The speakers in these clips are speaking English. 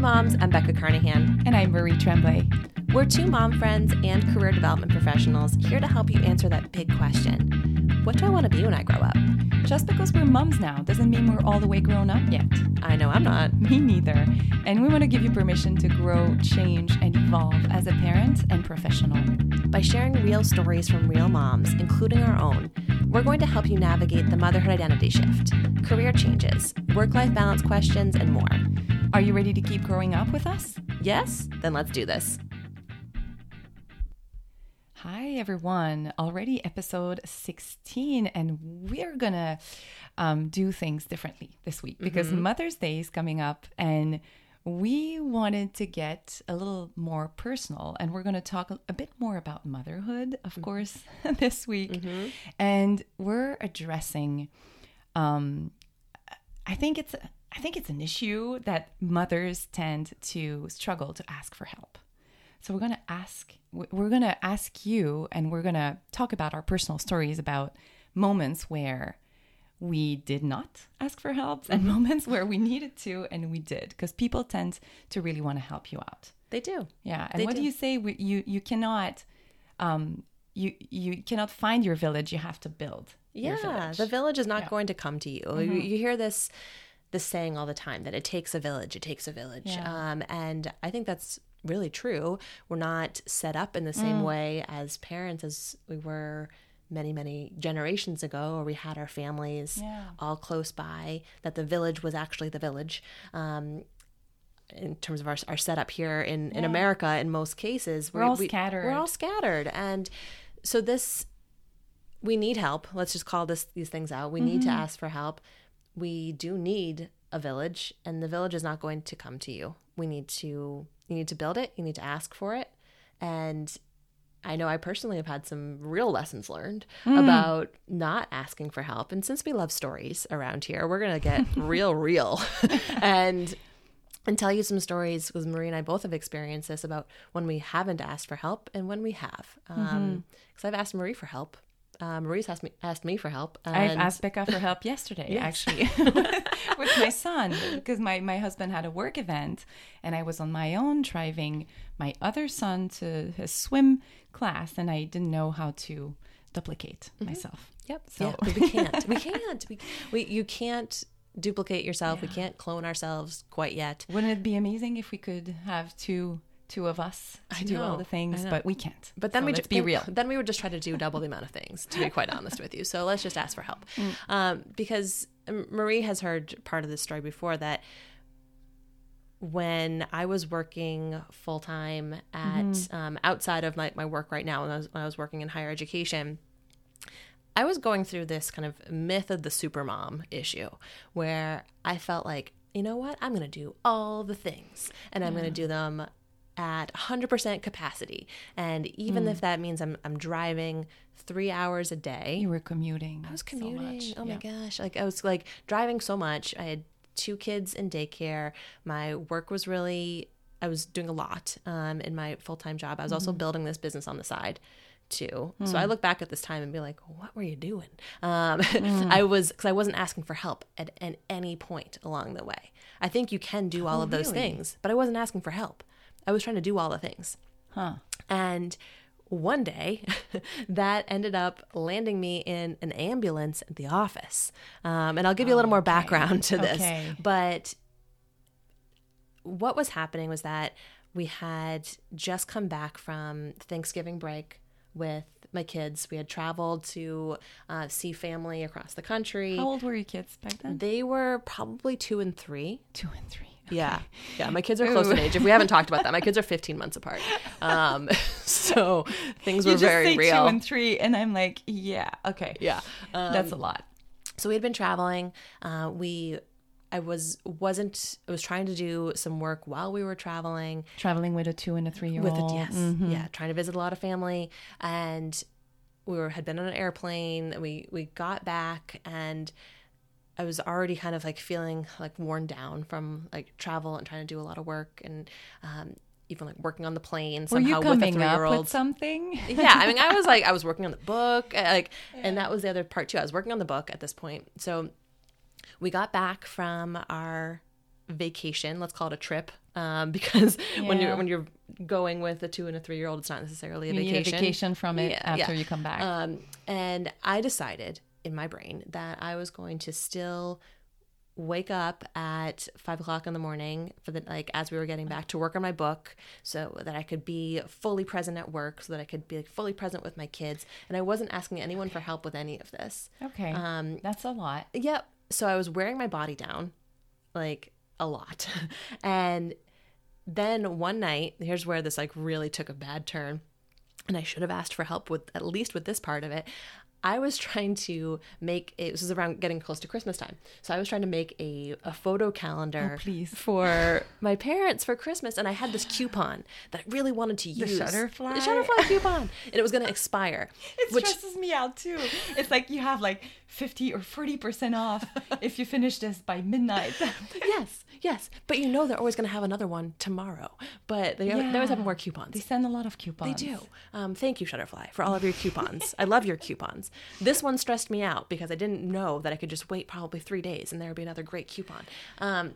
moms. I'm Becca Carnahan. And I'm Marie Tremblay. We're two mom friends and career development professionals here to help you answer that big question What do I want to be when I grow up? Just because we're moms now doesn't mean we're all the way grown up yet. I know I'm not. Me neither. And we want to give you permission to grow, change, and evolve as a parent and professional. By sharing real stories from real moms, including our own, we're going to help you navigate the motherhood identity shift, career changes, work life balance questions, and more. Are you ready to keep growing up with us? Yes? Then let's do this. Hi, everyone. Already episode 16, and we're going to um, do things differently this week because mm-hmm. Mother's Day is coming up, and we wanted to get a little more personal, and we're going to talk a bit more about motherhood, of mm-hmm. course, this week. Mm-hmm. And we're addressing, um, I think it's. I think it's an issue that mothers tend to struggle to ask for help. So we're going to ask we're going to ask you and we're going to talk about our personal stories about moments where we did not ask for help and mm-hmm. moments where we needed to and we did because people tend to really want to help you out. They do. Yeah. And they what do. do you say we, you you cannot um you you cannot find your village, you have to build. Yeah. Village. The village is not yeah. going to come to you. Mm-hmm. you. You hear this this saying all the time that it takes a village, it takes a village. Yeah. Um, and I think that's really true. We're not set up in the same mm. way as parents as we were many, many generations ago, or we had our families yeah. all close by, that the village was actually the village. Um, in terms of our, our setup here in, yeah. in America, in most cases, we're, we're all we, scattered. We're all scattered. And so this, we need help. Let's just call this these things out. We mm-hmm. need to mm-hmm. ask for help we do need a village and the village is not going to come to you. We need to you need to build it, you need to ask for it. And I know I personally have had some real lessons learned mm. about not asking for help. And since we love stories around here, we're going to get real real and and tell you some stories because Marie and I both have experienced this about when we haven't asked for help and when we have. Because um, mm-hmm. I've asked Marie for help uh, Marie's asked me asked me for help. I've asked Becca for help yesterday, actually, with my son because my my husband had a work event, and I was on my own driving my other son to his swim class, and I didn't know how to duplicate mm-hmm. myself. Yep. So yeah, we can't. We can't. We, we you can't duplicate yourself. Yeah. We can't clone ourselves quite yet. Wouldn't it be amazing if we could have two two of us to do all the things, but we can't. But then so we just be real. Then we would just try to do double the amount of things, to be quite honest with you. So let's just ask for help, mm. um, because Marie has heard part of this story before that when I was working full time at mm-hmm. um, outside of my, my work right now, when I, was, when I was working in higher education, I was going through this kind of myth of the supermom issue where I felt like, you know what, I'm going to do all the things and I'm going to do them at 100% capacity. And even mm. if that means I'm, I'm driving three hours a day. You were commuting. I was commuting. So oh my gosh. Like I was like driving so much. I had two kids in daycare. My work was really, I was doing a lot um, in my full time job. I was mm-hmm. also building this business on the side too. Mm. So I hmm. look back at this time and be like, what were you doing? Um, mm. I was, because I wasn't asking for help at, at any point along the way. I think you can do all oh, of those really? things, but I wasn't asking for help. I was trying to do all the things. Huh. And one day that ended up landing me in an ambulance at the office. Um, and I'll give you a little more background to this. Okay. But what was happening was that we had just come back from Thanksgiving break with my kids. We had traveled to uh, see family across the country. How old were your kids back then? They were probably two and three. Two and three. Yeah, yeah. My kids are close in age. If we haven't talked about that, my kids are 15 months apart. Um, so things were very real. Two and three, and I'm like, yeah, okay, yeah, um, that's a lot. So we had been traveling. Uh, we I was wasn't I was trying to do some work while we were traveling. Traveling with a two and a three year old. Yes, mm-hmm. yeah, trying to visit a lot of family, and we were had been on an airplane. We we got back and I was already kind of like feeling like worn down from like travel and trying to do a lot of work and um, even like working on the plane somehow with a three year old. something? yeah, I mean, I was like, I was working on the book, uh, like, yeah. and that was the other part too. I was working on the book at this point. So we got back from our vacation. Let's call it a trip, um, because when you're when you're going with a two and a three year old, it's not necessarily a You vacation. vacation from it Yeah, after yeah. you come back. Um, and I decided in my brain that I was going to still wake up at five o'clock in the morning for the like as we were getting back to work on my book so that I could be fully present at work so that I could be like, fully present with my kids and I wasn't asking anyone for help with any of this. okay. Um That's a lot. Yep. So I was wearing my body down like a lot. and then one night, here's where this like really took a bad turn. And I should have asked for help with at least with this part of it. I was trying to make it this was around getting close to Christmas time. So I was trying to make a, a photo calendar Oh, please. for my parents for Christmas and I had this coupon that I really wanted to use. The Shutterfly? The Shutterfly coupon. And it was gonna expire. It which stresses me out too. It's like you have like 50 or 40% off if you finish this by midnight. yes, yes. But you know they're always going to have another one tomorrow. But they, they always have more coupons. They send a lot of coupons. They do. Um, thank you, Shutterfly, for all of your coupons. I love your coupons. This one stressed me out because I didn't know that I could just wait probably three days and there would be another great coupon. Um,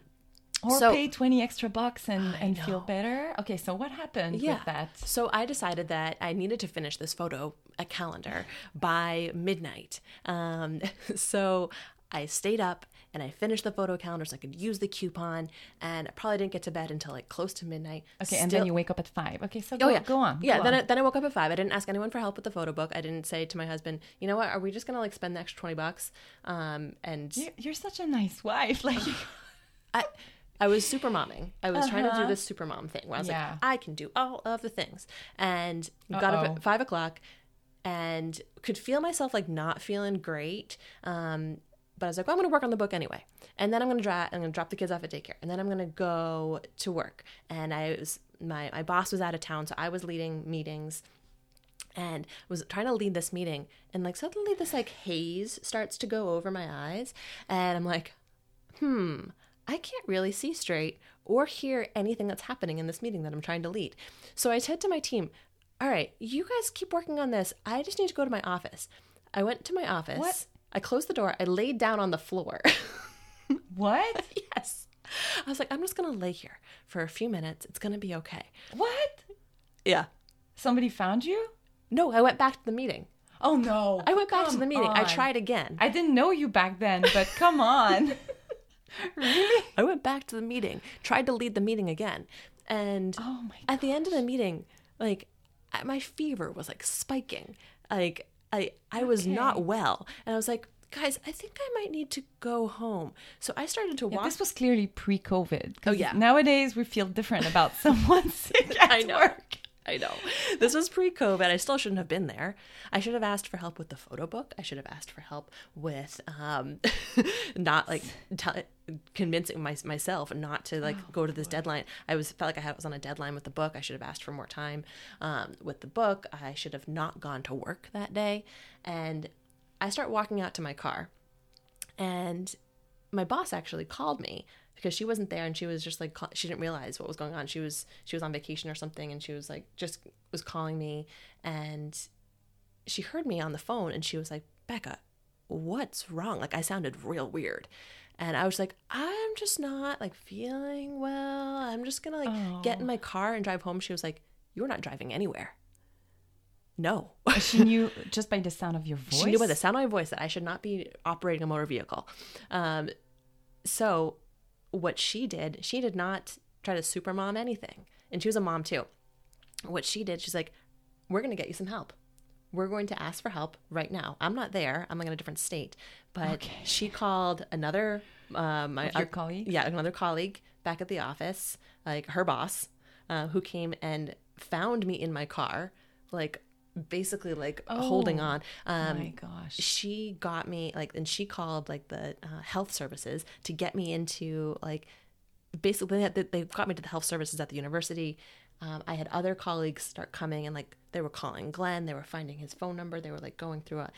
Or So- pay 20 extra bucks and, and feel better. Okay, so what happened yeah. with that? So I decided that I needed to finish this photo, a calendar, by midnight. Um, so I stayed up and I finished the photo calendar so I could use the coupon. And I probably didn't get to bed until like close to midnight. Okay, and then you wake up at 5. Okay, so go, Oh yeah, go on. Yeah, go then on. I, then I woke up at five. I didn't ask anyone for help with the photo book. I didn't say to my husband, you know what, are we just gonna like spend the extra twenty bucks? Um, and You're, you're such a nice wife. Like, I, I was super momming. I was trying to do Uh-huh. this super mom thing where I was Yeah. like, I can do all of the things, and got up Uh-oh. at five o'clock, and could feel myself like not feeling great. Um, but I was like, well, I'm going to work on the book anyway, and then I'm going to drop. I'm going to drop the kids off at daycare, and then I'm going to go to work. And I was my my boss was out of town, so I was leading meetings and was trying to lead this meeting and like suddenly this like haze starts to go over my eyes and i'm like hmm i can't really see straight or hear anything that's happening in this meeting that i'm trying to lead. So i said to my team all right you guys keep working on this. I just need to go to my office. I went to my office. What? i closed the door. I laid down on the floor. What? yes. I was like i'm just gonna lay here for a few minutes. It's gonna be okay. What? yeah. Somebody found you? no i went back to the meeting. Oh no. i went back to the meeting. I tried again. I didn't know you back then, but come on. really? I went back to the meeting, tried to lead the meeting again. And Oh my at the end of the meeting, like my fever was like spiking. Like I I was not well. And I was like, guys, I think I might need to go home. So I started to Yeah, walk this was clearly pre-COVID. Oh, yeah. Nowadays we feel different about someone sick at I know. work. I know. This was pre COVID. I still shouldn't have been there. I should have asked for help with the photo book. I should have asked for help with um, not like t- convincing my, myself not to like go to this deadline. I was felt like I had, was on a deadline with the book. I should have asked for more time um, with the book. I should have not gone to work that day. And I start walking out to my car, and my boss actually called me because she wasn't there and she was just like she didn't realize what was going on. She was she was on vacation or something and she was like just was calling me and she heard me on the phone and she was like becca what's wrong? Like i sounded real weird. And i was like i'm just not like feeling well. I'm just gonna like get in my car and drive home. She was like you're not driving anywhere. No. She knew just by the sound of your voice. she knew by the sound of my voice that I should not be operating a motor vehicle. Um, so, what she did, she did not try to super mom anything. And she was a mom too. What she did, she's like, We're going to get you some help. We're going to ask for help right now. I'm not there, I'm like in a different state. But okay. she called another, um, my, your colleagues? Yeah, another colleague back at the office, like her boss, uh, who came and found me in my car, like basically like holding Oh, on. Um, my gosh. she got me like and she called like the uh, health services to get me into like basically they, had, they got me to the health services at the university um, i had other colleagues start coming and like they were calling glenn they were finding his phone number they were like going through it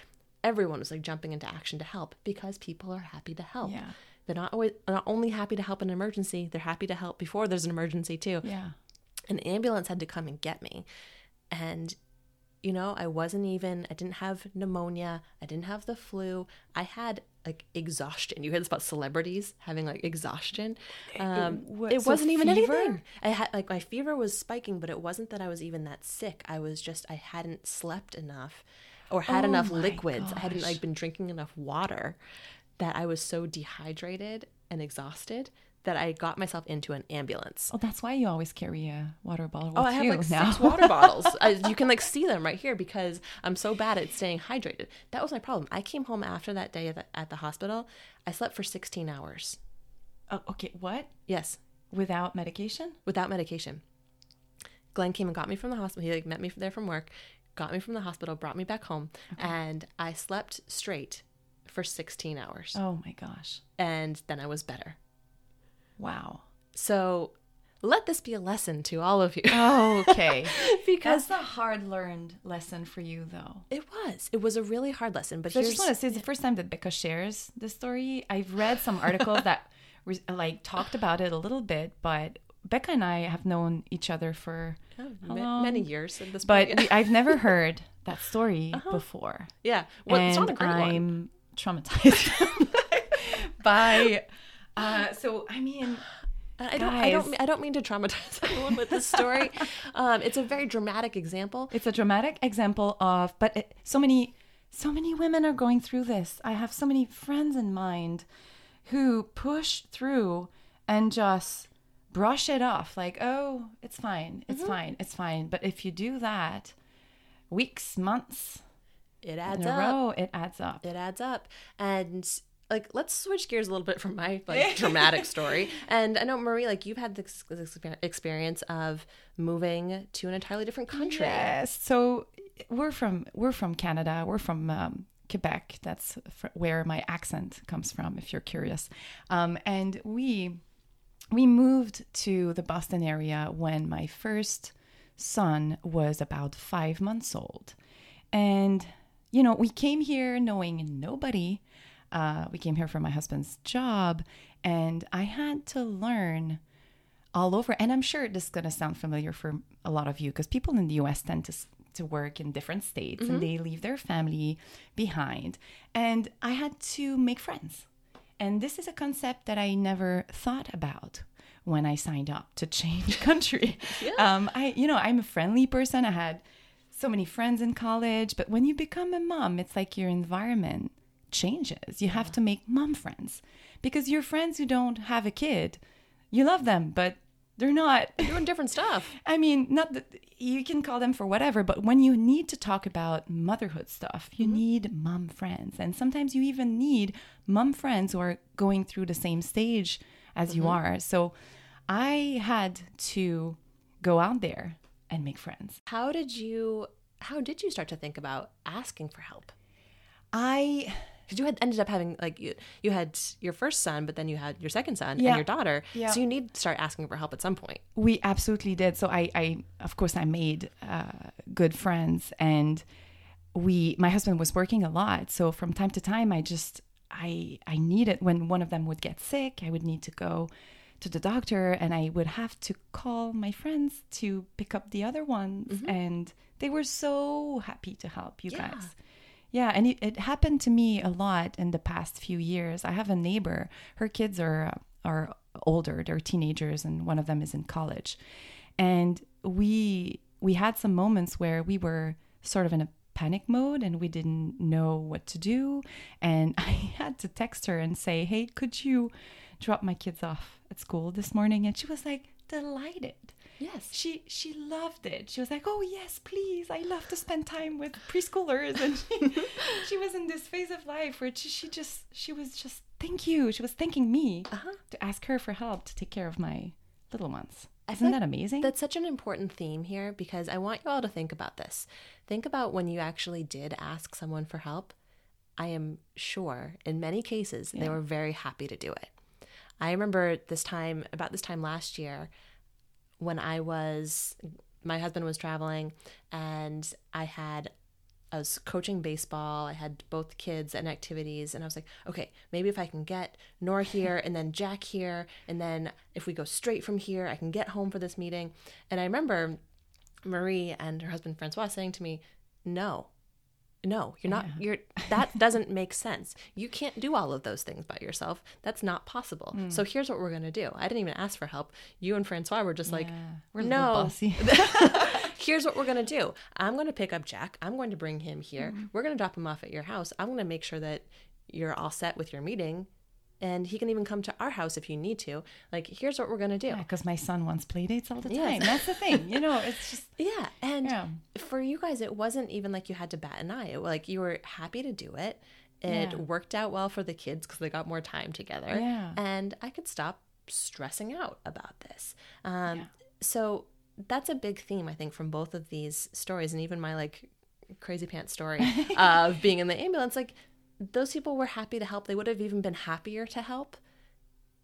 everyone was like jumping into action to help because people are happy to help Yeah. they're not always not only happy to help in an emergency they're happy to help before there's an emergency too Yeah. an ambulance had to come and get me and you know i wasn't even i didn't have pneumonia i didn't have the flu i had like exhaustion. You hear this about celebrities having like exhaustion. Um, what- it so wasn't even fever? anything. I had like my fever was spiking, but it wasn't that I was even that sick. I was just I hadn't slept enough or had Oh enough liquids. I hadn't like been drinking enough water that I was so dehydrated and exhausted that I got myself into an ambulance. Oh, that's why you always carry a water bottle with Oh, I have like now. six water bottles. I, you can like see them right here because I'm so bad at staying hydrated. That was my problem. I came home after that day at the, at the hospital. I slept for 16 hours. oh, okay, what? Yes, Without medication? without medication. Glenn came and got me from the hospital. He like met me there from work, got me from the hospital, brought me back home, and I slept straight for 16 hours. Oh my gosh. And then I was better. Wow. So let this be a lesson to all of you Oh, okay. because That's a hard learned lesson for you, though. it was. It was a really hard lesson. But So I just want to say it's the first time that Becca shares the story. I've read some articles that re- like talked about it a little bit, but Becca and I have known each other for, Oh, How ma- long? many years at this but point. we, I've never heard that story uh-huh. before, yeah, well, it's not a and one. I'm traumatized by. Uh, so I mean, I don't, I don't, mean- I don't mean to traumatize anyone with this story. um, it's a very dramatic example. it's a dramatic example of, but it, so many, so many women are going through this. I have so many friends in mind who push through and just brush it off like, oh, it's fine, it's Mm-hmm. fine, it's fine. But if you do that, weeks, months It in adds a up. row, it adds up. It adds up, and like let's switch gears a little bit from my like dramatic story. And I know Marie, like you've had this, this experience of moving to an entirely different country. Yes. So we're from we're from Canada. We're from um, Quebec. That's fr- where my accent comes from. If you're curious, um, and we we moved to the Boston area when my first son was about five months old, and you know we came here knowing nobody. Uh, we came here for my husband's job, and I had to learn all over. And I'm sure this is going to sound familiar for a lot of you because people in the US tend to, to work in different states and they leave their family behind. And I had to make friends. And this is a concept that I never thought about when I signed up to change country. Um, I, you know, I'm a friendly person. I had so many friends in college, but when you become a mom, it's like your environment changes. You have to make mom friends because your friends who don't have a kid, you love them, but they're not. Doing different stuff. I mean, not that you can call them for whatever, but when you need to talk about motherhood stuff, you mm-hmm. need mom friends. And sometimes you even need mom friends who are going through the same stage as you mm-hmm. are. So I had to go out there and make friends. How did you? How did you start to think about asking for help? I Because you had ended up having like you, you had your first son, but then you had your second son Yeah. and your daughter. Yeah. So you need to start asking for help at some point. We absolutely did. So I, I of course, I made uh, good friends, and we. My husband was working a lot, so from time to time, I just, I, I needed when one of them would get sick, I would need to go to the doctor, and I would have to call my friends to pick up the other ones, and they were so happy to help you Yeah. guys. Yeah, and it, it happened to me a lot in the past few years. I have a neighbor; her kids are are older; they're teenagers, and one of them is in college. And we we had some moments where we were sort of in a panic mode, and we didn't know what to do. And I had to text her and say, "Hey, could you drop my kids off at school this morning?" And she was like delighted Yes. she she loved it. She was like, "Oh yes, please! I love to spend time with preschoolers." And she, she was in this phase of life where she, she just she was just thank you. She was thanking me Uh-huh. to ask her for help to take care of my little ones. I Isn't that amazing? That's such an important theme here because I want you all to think about this. Think about when you actually did ask someone for help. I am sure in many cases they were very happy to do it. I remember this time, about this time last year, when I was, my husband was traveling and I had, I was coaching baseball. I had both kids and activities. And I was like, okay, maybe if I can get Nora here and then Jack here, and then if we go straight from here, I can get home for this meeting. And I remember Marie and her husband Francois saying to me, no, no you're not you're that doesn't make sense. You can't do all of those things by yourself. That's not possible. Hmm. so here's what we're going to do. I didn't even ask for help. You and francois were just like We're no. bossy. here's what we're going to do. I'm going to pick up jack. I'm going to bring him here. Mm-hmm. we're going to drop him off at your house. I'm going to make sure that you're all set with your meeting and he can even come to our house if you need to like here's what we're going to do because my son wants play dates all the Yes. time. That's the thing. You know, it's just Yeah, and Yeah. for you guys, it wasn't even like you had to bat an eye. It, like you were happy to do it. It Yeah. worked out well for the kids because they got more time together. Yeah. and I could stop stressing out about this. Um, Yeah. So that's a big theme, I think, from both of these stories, and even my like crazy pants story of being in the ambulance. Like those people were happy to help. They would have even been happier to help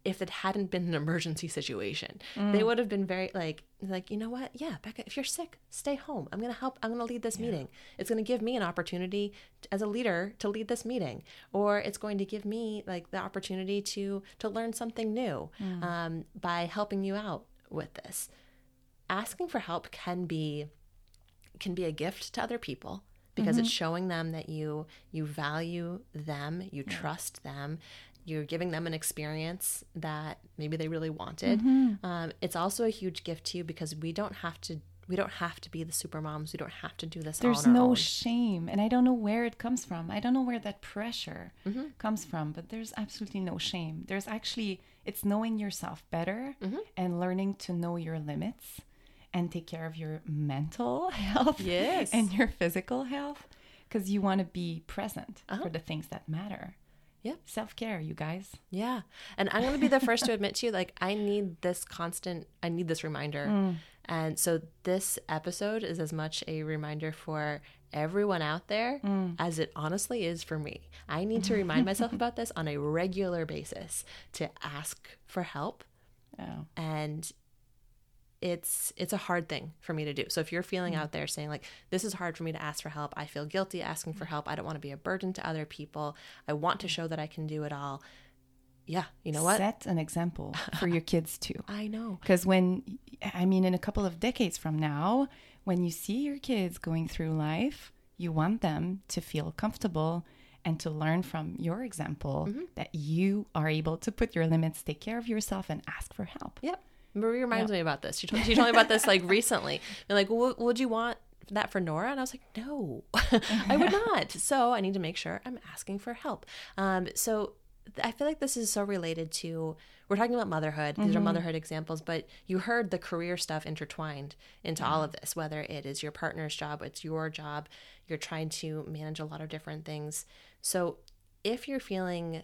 if it hadn't been an emergency situation. Mm. They would have been very like like, you know what? Yeah, Becca, if you're sick, stay home. I'm going to help. I'm going to lead this meeting. It's going to give me an opportunity t- as a leader to lead this meeting or it's going to give me like the opportunity to to learn something new Mm. um, by helping you out with this. Asking for help can be can be a gift to other people because it's showing them that you you value them, you trust them, you're giving them an experience that maybe they really wanted. Um, it's also a huge gift to you because we don't have to we don't have to be the super moms. We don't have to do this there's all on our no own. shame, and I don't know where it comes from. I don't know where that pressure Mm-hmm. comes from, but there's absolutely no shame. There's actually it's knowing yourself better Mm-hmm. and learning to know your limits and take care of your mental health Yes. and your physical health because you want to be present Uh-huh. for the things that matter. Yep. Self care, you guys. Yeah. And I'm going to be the first to admit to you, like, I need this constant, I need this reminder. And so this episode is as much a reminder for everyone out there as it honestly is for me. I need to remind myself about this on a regular basis to ask for help. Oh. And it's it's a hard thing for me to do. So if you're feeling mm. out there saying like this is hard for me to ask for help, I feel guilty asking for mm. help. I don't want to be a burden to other people. I want to mm. show that I can do it all. Yeah, you know what? Set an example for your kids too. I know. Because when, I mean, in a couple of decades from now, when you see your kids going through life, you want them to feel comfortable and to learn from your example mm-hmm. that you are able to put your limits, take care of yourself, and ask for help. Yep. Marie reminds me about this. She told, she told me about this like recently. And like, well, would you want that for Nora? And I was like, no, I would not. So I need to make sure I'm asking for help. Um, so I feel like this is so related to we're talking about motherhood. These are motherhood examples, but you heard the career stuff intertwined into all of this. Whether it is your partner's job, it's your job. You're trying to manage a lot of different things. So if you're feeling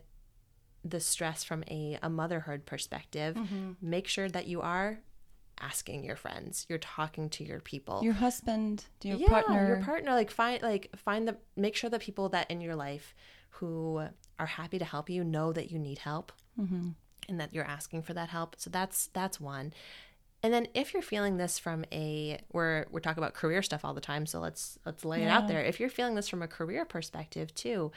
the stress from a, a motherhood perspective, make sure that you are asking your friends, you're talking to your people. Your husband, your yeah, partner. your partner, like find like find the make sure the people that in your life who are happy to help you know that you need help Mm-hmm. and that you're asking for that help. So that's that's one. And then if you're feeling this from a we're we're talking about career stuff all the time, so let's let's lay it out there. If you're feeling this from a career perspective too,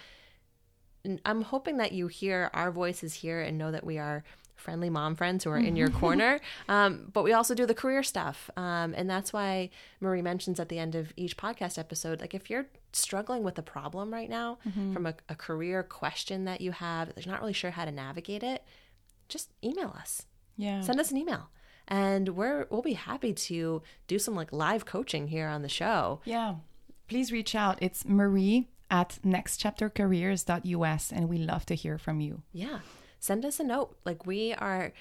I'm hoping that you hear our voices here and know that we are friendly mom friends who are in your corner. Um, but we also do the career stuff. Um, and that's why Marie mentions at the end of each podcast episode like, if you're struggling with a problem right now from a, a career question that you have, that you're not really sure how to navigate it, just email us, yeah. send us an email. And we're we'll be happy to do some like live coaching here on the show. Yeah. Please reach out. It's Marie at nextchaptercareers.us, and we love to hear from you. yeah. Send us a note. Like we are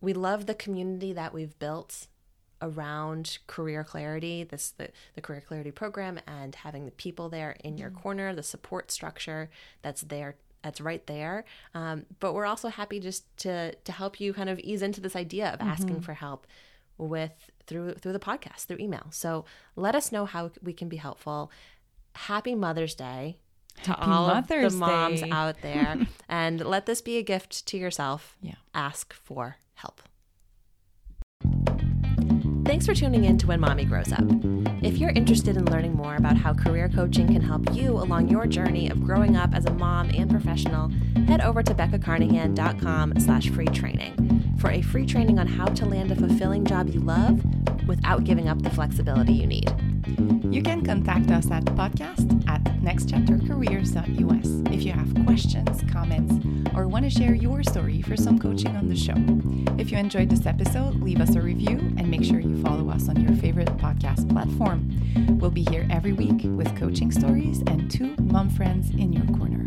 we love the community that we've built around career clarity this the, the career clarity program and having the people there in your corner the support structure that's there that's right there. Um, but we're also happy just to to help you kind of ease into this idea of asking for help with through through the podcast through email. So let us know how we can be helpful happy mother's day to Happy all Mother's of the moms Day. out there and let this be a gift to yourself Yeah. ask for help Thanks for tuning in to When Mommy Grows Up. If you're interested in learning more about how career coaching can help you along your journey of growing up as a mom and professional, head over to beccacarnahan.com slash free training for a free training on how to land a fulfilling job you love without giving up the flexibility you need. You can contact us at podcast at nextchaptercareers.us if you have questions, comments, or want to share your story for some coaching on the show. If you enjoyed this episode, leave us a review and make sure you follow us on your favorite podcast platform. We'll be here every week with coaching stories and two mom friends in your corner.